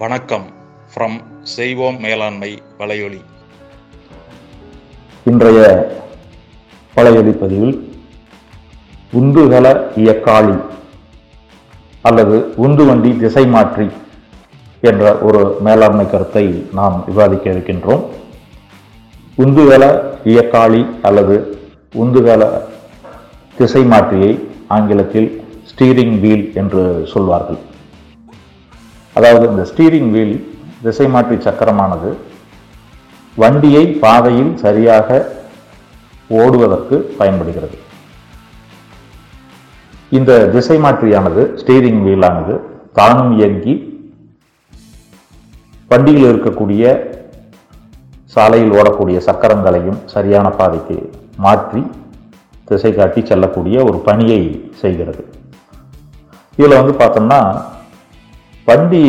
வணக்கம் ஃப்ரம் செய்வோம் மேலாண்மை வலையொலி. இன்றைய வலையொலி பதிவில் உந்துகல இயக்காளி அல்லது உந்துவண்டி திசை மாற்றி என்ற ஒரு மேலாண்மை கருத்தை நாம் விவாதிக்க இருக்கின்றோம். உந்துகல இயக்காளி அல்லது உந்துகல திசை மாற்றியை ஆங்கிலத்தில் ஸ்டீரிங் வீல் என்று சொல்வார்கள். அதாவது இந்த ஸ்டீரிங் வீல் திசை மாற்றி சக்கரமானது வண்டியை பாதையில் சரியாக ஓடுவதற்கு பயன்படுகிறது. இந்த திசை மாற்றியானது ஸ்டீரிங் வீலானது தானும் இயங்கி வண்டியில் இருக்கக்கூடிய சாலையில் ஓடக்கூடிய சக்கரங்களையும் சரியான பாதைக்கு மாற்றி திசை காட்டி செல்லக்கூடிய ஒரு பணியை செய்கிறது. இதில் வந்து பார்த்தோம்னா வண்டி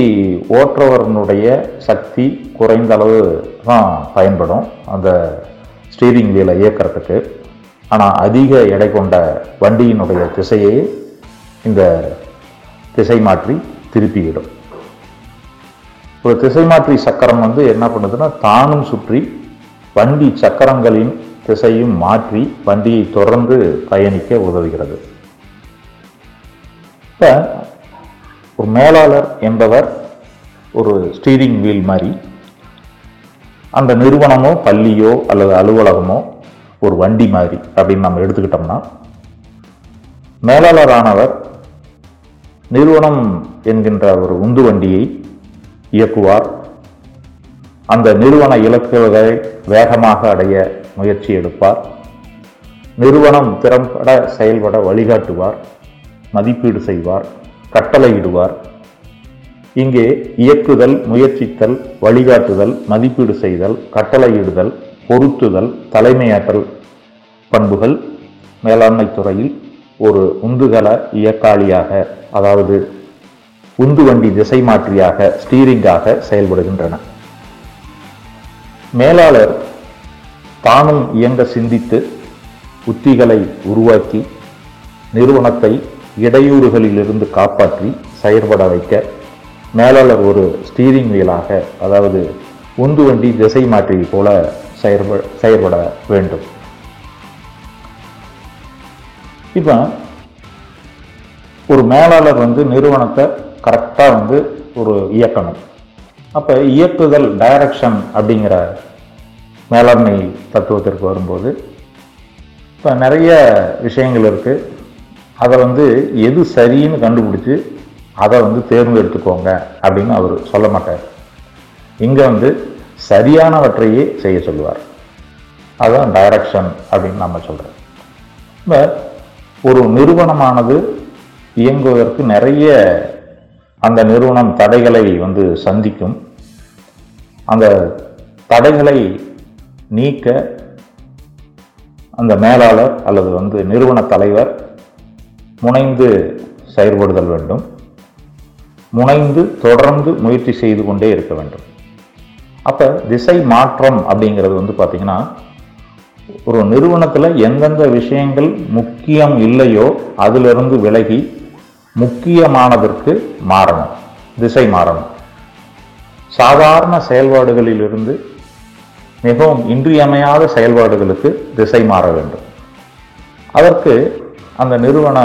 ஓட்டுறவரனுடைய சக்தி குறைந்த அளவு தான் பயன்படும் அந்த ஸ்டீரிங் வீலை இயக்கிறதுக்கு. ஆனால் அதிக எடை கொண்ட வண்டியினுடைய திசையை இந்த திசை மாற்றி திருப்பிவிடும். ஒரு திசை மாற்றி சக்கரம் வந்து என்ன பண்ணுதுன்னா தானும் சுற்றி வண்டி சக்கரங்களின் திசையும் மாற்றி வண்டியை தொடர்ந்து பயணிக்க உதவுகிறது. இப்போ ஒரு மேலாளர் என்பவர் ஒரு ஸ்டீரிங் வீல் மாதிரி. அந்த நிறுவனமோ பள்ளியோ அல்லது அலுவலகமோ ஒரு வண்டி மாதிரி அப்படின்னு நம்ம எடுத்துக்கிட்டோம்னா மேலாளரானவர் நிறுவனம் என்கின்ற ஒரு உந்து வண்டியை இயக்குவார். அந்த நிறுவன இலக்குகளை வேகமாக அடைய முயற்சி எடுப்பார். நிறுவனம் திறம்பட செயல்பட வழிகாட்டுவார். மதிப்பீடு செய்வார். கட்டளையிடுவார். இங்கே இயக்குதல் முயற்சித்தல் வழிகாட்டுதல் மதிப்பீடு செய்தல் கட்டளையிடுதல் பொருத்துதல் தலைமையாற்றல் பண்புகள் மேலாண்மை துறையில் ஒரு உந்துகல இயக்காளியாக அதாவது உந்து வண்டி திசை மாற்றியாக ஸ்டீரிங்காக செயல்படுகின்றன. மேலாளர் தானும் இயங்க சிந்தித்து உத்திகளை உருவாக்கி நிறுவனத்தை இடையூறுகளிலிருந்து காப்பாற்றி செயற்பட வைக்க மேலாளர் ஒரு ஸ்டீரிங் வீலாக அதாவது உந்து வண்டி திசை மாற்றி போல செயற்ப செயற்பட வேண்டும். இப்போ ஒரு மேலாளர் வந்து நிறுவனத்தை கரெக்டாக வந்து ஒரு இயக்கணும். அப்போ இயக்குதல் டைரக்ஷன் அப்படிங்கிற மேலாண்மை தத்துவத்திற்கு வரும்போது இப்போ நிறைய விஷயங்கள் இருக்குது அதை வந்து எது சரின்னு கண்டுபிடிச்சி அதை வந்து தேர்ந்தெடுத்துக்கோங்க அப்படின்னு அவர் சொல்ல மாட்டார். இங்கே வந்து சரியானவற்றையே செய்ய சொல்லுவார். அதுதான் டைரக்ஷன் அப்படின்னு நம்ம சொல்கிறோம் இப்போ ஒரு நிறுவனமானது இயங்குவதற்கு நிறைய அந்த நிறுவனம் தடைகளை வந்து சந்திக்கும். அந்த தடைகளை நீக்க அந்த மேலாளர் அல்லது வந்து நிறுவன தலைவர் முனைந்து செயற்படுதல் வேண்டும். முனைந்து தொடர்ந்து முயற்சி செய்து கொண்டே இருக்க வேண்டும். அப்போ திசை மாற்றம் அப்படிங்கிறது வந்து பார்த்திங்கன்னா ஒரு நிறுவனத்தில் எந்தெந்த விஷயங்கள் முக்கியம் இல்லையோ அதிலிருந்து விலகி முக்கியமானதற்கு மாறணும் திசை மாறணும். சாதாரண செயல்பாடுகளிலிருந்து மிகவும் இன்றியமையாத செயல்பாடுகளுக்கு திசை மாற வேண்டும். அதற்கு அந்த நிறுவன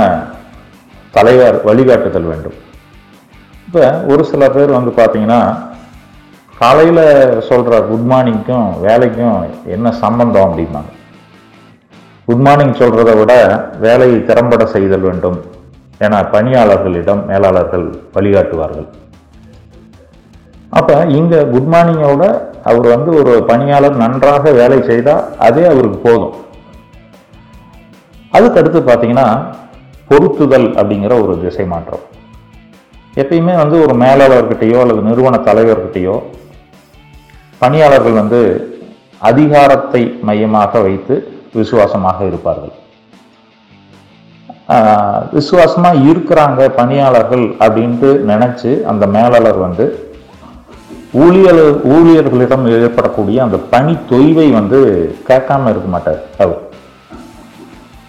தலைவர் வழிகாட்டுதல் வேண்டும். இப்போ ஒரு சில பேர் வந்து பார்த்தீங்கன்னா காலையில் சொல்கிற குட் மார்னிங்க்கும் வேலைக்கும் என்ன சம்பந்தம் அப்படிம்பாங்க. குட் மார்னிங் சொல்கிறத விட வேலையை திறம்பட செய்தல் வேண்டும் என பணியாளர்களிடம் மேலாளர்கள் வழிகாட்டுவார்கள். அப்போ இங்கே குட் மார்னிங்கோட அவர் வந்து ஒரு பணியாளர் நன்றாக வேலை செய்தால் அதே அவருக்கு போதும். அதுக்கு அடுத்து பார்த்தீங்கன்னா பொருத்துதல் அப்படிங்கிற ஒரு திசை மாற்றம். எப்பயுமே வந்து ஒரு மேலாளர்கிட்டையோ அல்லது நிறுவன தலைவர்கிட்டையோ பணியாளர்கள் வந்து அதிகாரத்தை மையமாக வைத்து விசுவாசமாக இருப்பார்கள். விசுவாசமாக இருக்கிறாங்க பணியாளர்கள் அப்படின்ட்டு நினச்சி அந்த மேலாளர் வந்து ஊழியர் ஊழியர்களிடம் ஏற்படக்கூடிய அந்த பணி தொய்வை வந்து கேட்காம இருக்க மாட்டார் அவர்.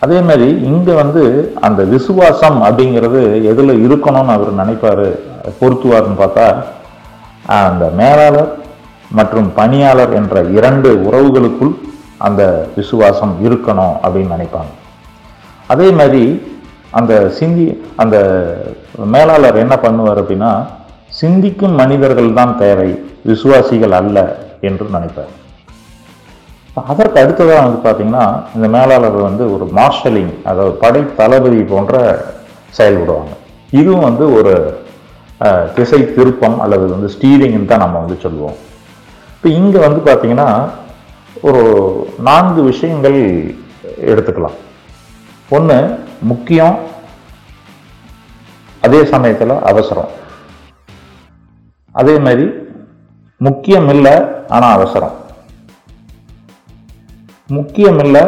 அதே மாதிரி இங்கே வந்து அந்த விசுவாசம் அப்படிங்கிறது எதில் இருக்கணும்னு அவர் நினைப்பார்? பொருத்துவார்னு பார்த்தா அந்த மேலாளர் மற்றும் பணியாளர் என்ற இரண்டு உறவுகளுக்குள் அந்த விசுவாசம் இருக்கணும் அப்படின்னு நினைப்பாங்க. அதே மாதிரி அந்த சிந்தி அந்த மேலாளர் என்ன பண்ணுவார் அப்படின்னா சிந்திக்கும் மனிதர்கள் தான் தேவை விசுவாசிகள் அல்ல என்று நினைப்பார். அதற்கு அடுத்ததாக வந்து பார்த்தீங்கன்னா இந்த மேலாளர் வந்து ஒரு மார்ஷலிங் அதாவது படை தளபதி போன்ற செயல்படுவாங்க. இதுவும் வந்து ஒரு திசை திருப்பம் அல்லது வந்து ஸ்டீரிங்னு தான் நம்ம வந்து சொல்லுவோம். இப்போ இங்கே வந்து பார்த்தீங்கன்னா ஒரு நான்கு விஷயங்கள் எடுத்துக்கலாம். ஒன்று முக்கியம் அதே சமயத்தில் அவசரம். அதே மாதிரி முக்கியம் இல்லை ஆனால் அவசரம். முக்கியம் இல்லை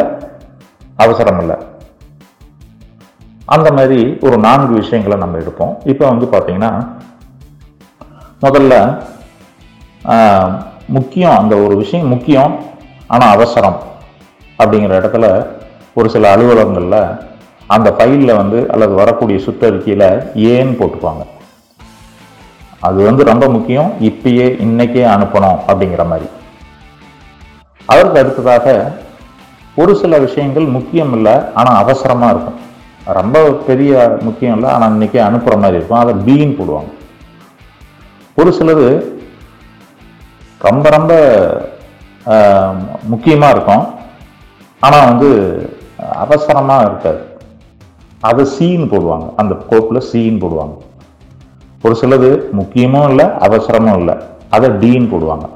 அவசரம் இல்லை அந்த மாதிரி ஒரு நான்கு விஷயங்களை நம்ம எடுப்போம். இப்போ வந்து பார்த்தீங்கன்னா முதல்ல முக்கியம் அந்த ஒரு விஷயம் முக்கியம் ஆனால் அவசரம் அப்படிங்கிற இடத்துல ஒரு சில அலுவலகங்களில் அந்த ஃபைலில் வந்து அல்லது வரக்கூடிய சுற்றறிக்கையில் ஏன்னு போட்டுப்பாங்க அது வந்து ரொம்ப முக்கியம் இப்பயே இன்னைக்கே அனுப்பணும் அப்படிங்கிற மாதிரி. அதற்கு அடுத்ததாக ஒரு சில விஷயங்கள் முக்கியம் இல்லை ஆனால் அவசரமாக இருக்கும். ரொம்ப பெரிய முக்கியம் இல்லை ஆனால் இன்றைக்கி அனுப்புகிற மாதிரி இருக்கும். அதை பீன்னு போடுவாங்க. ஒரு சிலது ரொம்ப ரொம்ப முக்கியமாக இருக்கும். ஆனால் வந்து அவசரமாக இருக்காது. அதை சீன் போடுவாங்க. அந்த கோப்பில் சீன் போடுவாங்க. ஒரு சிலது முக்கியமும் இல்லை அவசரமும் இல்லை. அதை டீன் போடுவாங்க.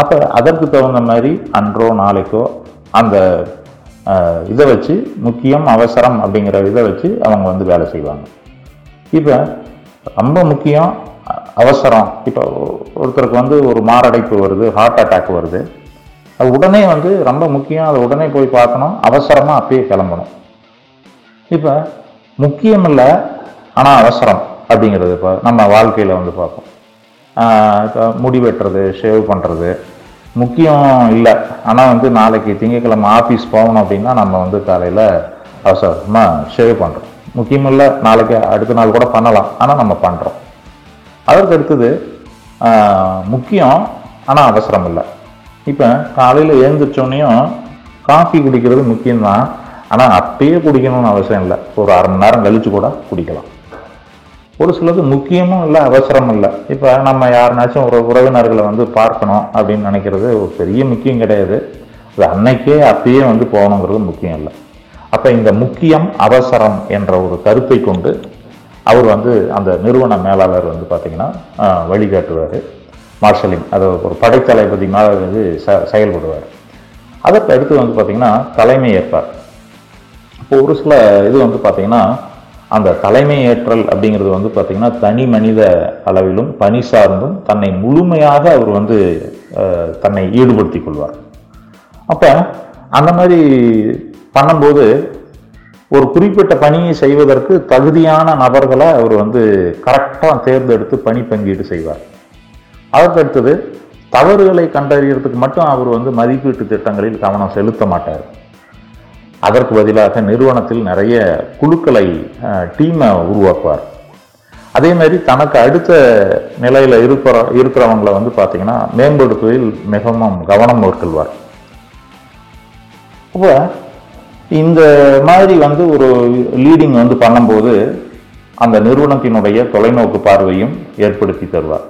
அப்போ அதற்கு தகுந்த மாதிரி அன்றோ நாளைக்கோ அந்த இதை வச்சு முக்கியம் அவசரம் அப்படிங்கிற இதை வச்சு அவங்க வந்து வேலை செய்வாங்க. இப்போ ரொம்ப முக்கியம் அவசரம். இப்போ ஒருத்தருக்கு வந்து ஒரு மாரடைப்பு வருது ஹார்ட் அட்டாக் வருது. அது உடனே வந்து ரொம்ப முக்கியம் அதை உடனே போய் பார்க்கணும் அவசரமாக அப்பயே கிளம்பணும். இப்போ முக்கியம் இல்லை ஆனால் அவசரம் அப்படிங்கிறது இப்போ நம்ம வாழ்க்கையில் வந்து பார்ப்போம். இப்போ முடி வெட்டுறது ஷேவ் பண்ணுறது முக்கியம் இல்லை. ஆனால் வந்து நாளைக்கு திங்கட்கிழமை ஆஃபீஸ் போகணும் அப்படின்னா நம்ம வந்து காலையில் அவசரமாக ஷேவ் பண்ணுறோம் முக்கியம் இல்லை நாளைக்கு அடுத்த நாள் கூட பண்ணலாம். ஆனால் நம்ம பண்ணுறோம் அதற்கு அடுத்தது முக்கியம் ஆனால் அவசரம் இல்லை. இப்போ காலையில் எழுந்திரிச்சோன்னையும் காஃபி குடிக்கிறது முக்கியம்தான். ஆனால் அப்பயே குடிக்கணும்னு அவசியம் இல்லை. ஒரு அரை மணி நேரம் கழித்து கூட குடிக்கலாம். ஒரு சிலது முக்கியமும் இல்லை அவசரமும் இல்லை இப்போ நம்ம யாருனாச்சும் ஒரு உறவினர்களை வந்து பார்க்கணும் அப்படின்னு நினைக்கிறது ஒரு பெரிய முக்கியம் கிடையாது. அது அன்னைக்கே அப்பயே வந்து போகணுங்கிறது முக்கியம் இல்லை. அப்போ இந்த முக்கியம் அவசரம் என்ற ஒரு கருத்தை கொண்டு அவர் வந்து அந்த நிறுவன மேலாளர் வந்து பார்த்திங்கன்னா வழிகாட்டுவார். மார்ஷலிங் அது ஒரு படைத்தளபதி மாதிரி வந்து ச செயல்படுவார். அதற்கு அடுத்து வந்து பார்த்திங்கன்னா தலைமை ஏற்பார். இப்போ ஒரு சில இது வந்து பார்த்திங்கன்னா அந்த தலைமை ஏற்றல் அப்படிங்கிறது வந்து பார்த்தீங்கன்னா தனி மனித அளவிலும் பணி சார்ந்தும் தன்னை முழுமையாக அவர் வந்து தன்னை ஈடுபடுத்திக் கொள்வார். அப்போ அந்த மாதிரி பண்ணும்போது ஒரு குறிப்பிட்ட பணியை செய்வதற்கு தகுதியான நபர்களை அவர் வந்து கரெக்டாக தேர்ந்தெடுத்து பணி பங்கீடு செய்வார். அதற்கடுத்தது தவறுகளை கண்டறியறதுக்கு மட்டும் அவர் வந்து மதிப்பீட்டு திட்டங்களில் கவனம் செலுத்த மாட்டார். அதற்கு பதிலாக நிறுவனத்தில் நிறைய குழுக்களை டீமை உருவாக்குவார். அதே மாதிரி தனக்கு அடுத்த நிலையில் இருக்கிற இருக்கிறவங்களை வந்து பார்த்தீங்கன்னா மேம்படுத்துவதில் மிகவும் கவனம் மேற்கொள்வார். அப்போ இந்த மாதிரி வந்து ஒரு லீடிங் வந்து பண்ணும்போது அந்த நிறுவனத்தினுடைய தொலைநோக்கு பார்வையும் ஏற்படுத்தி தருவார்.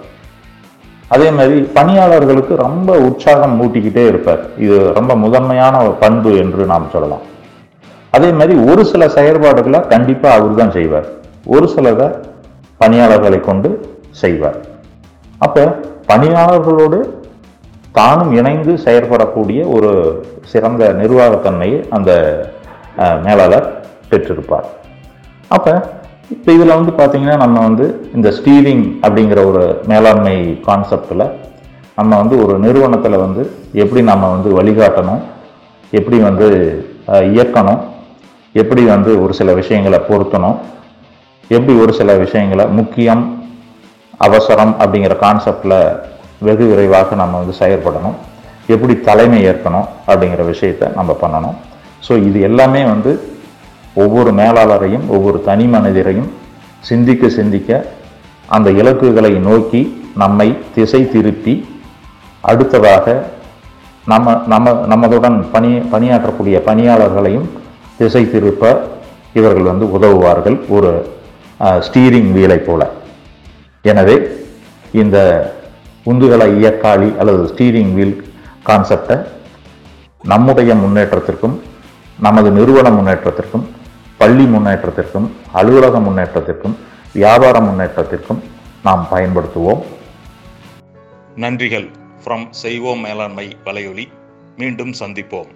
அதே மாதிரி பணியாளர்களுக்கு ரொம்ப உற்சாகம் மூட்டிக்கிட்டே இருப்பார். இது ரொம்ப முதன்மையான பண்பு என்று நாம் சொல்லலாம். அதே மாதிரி ஒரு சில செயற்பாடுகளை கண்டிப்பாக அவர் தான் செய்வார். ஒரு சிலதை பணியாளர்களை கொண்டு செய்வார். அப்போ பணியாளர்களோடு தானும் இணைந்து செயற்படக்கூடிய ஒரு சிறந்த நிர்வாகத்தன்மையை அந்த மேலாளர் பெற்றிருப்பார். அப்போ இப்போ இதில் வந்து பார்த்திங்கன்னா நம்ம வந்து இந்த ஸ்டீரிங் அப்படிங்கிற ஒரு மேலாண்மை கான்செப்டில் நம்ம வந்து ஒரு நிறுவனத்தில் வந்து எப்படி நம்ம வந்து வழிகாட்டணும் எப்படி வந்து இயக்கணும் எப்படி வந்து ஒரு சில விஷயங்களை பொருத்தணும்? எப்படி ஒரு சில விஷயங்களை முக்கியம் அவசரம் அப்படிங்கிற கான்செப்டில் வெகு விரைவாக நம்ம வந்து செயற்படணும் எப்படி தலைமை ஏற்கணும் அப்படிங்கிற விஷயத்த நம்ம பண்ணணும். ஸோ இது எல்லாமே வந்து ஒவ்வொரு மேலாளரையும் ஒவ்வொரு தனி மனிதரையும் சிந்திக்க சிந்திக்க அந்த இலக்குகளை நோக்கி நம்மை திசை திருப்பி அடுத்ததாக நம்ம நம்ம நமதுடன் பணி பணியாற்றக்கூடிய பணியாளர்களையும் திசை திருப்ப இவர்கள் வந்து உதவுவார்கள் ஒரு ஸ்டீரிங் வீலை போல. எனவே இந்த உந்துகல இயக்காளி அல்லது ஸ்டீரிங் வீல் கான்செப்டை நம்முடைய முன்னேற்றத்திற்கும் நமது நிறுவன முன்னேற்றத்திற்கும் பள்ளி முன்னேற்றத்திற்கும் அலுவலக முன்னேற்றத்திற்கும் வியாபார முன்னேற்றத்திற்கும் நாம் பயன்படுத்துவோம். நன்றிகள். ஃப்ரம் செய்வோம் மேலாண்மை வலையொலி மீண்டும் சந்திப்போம்.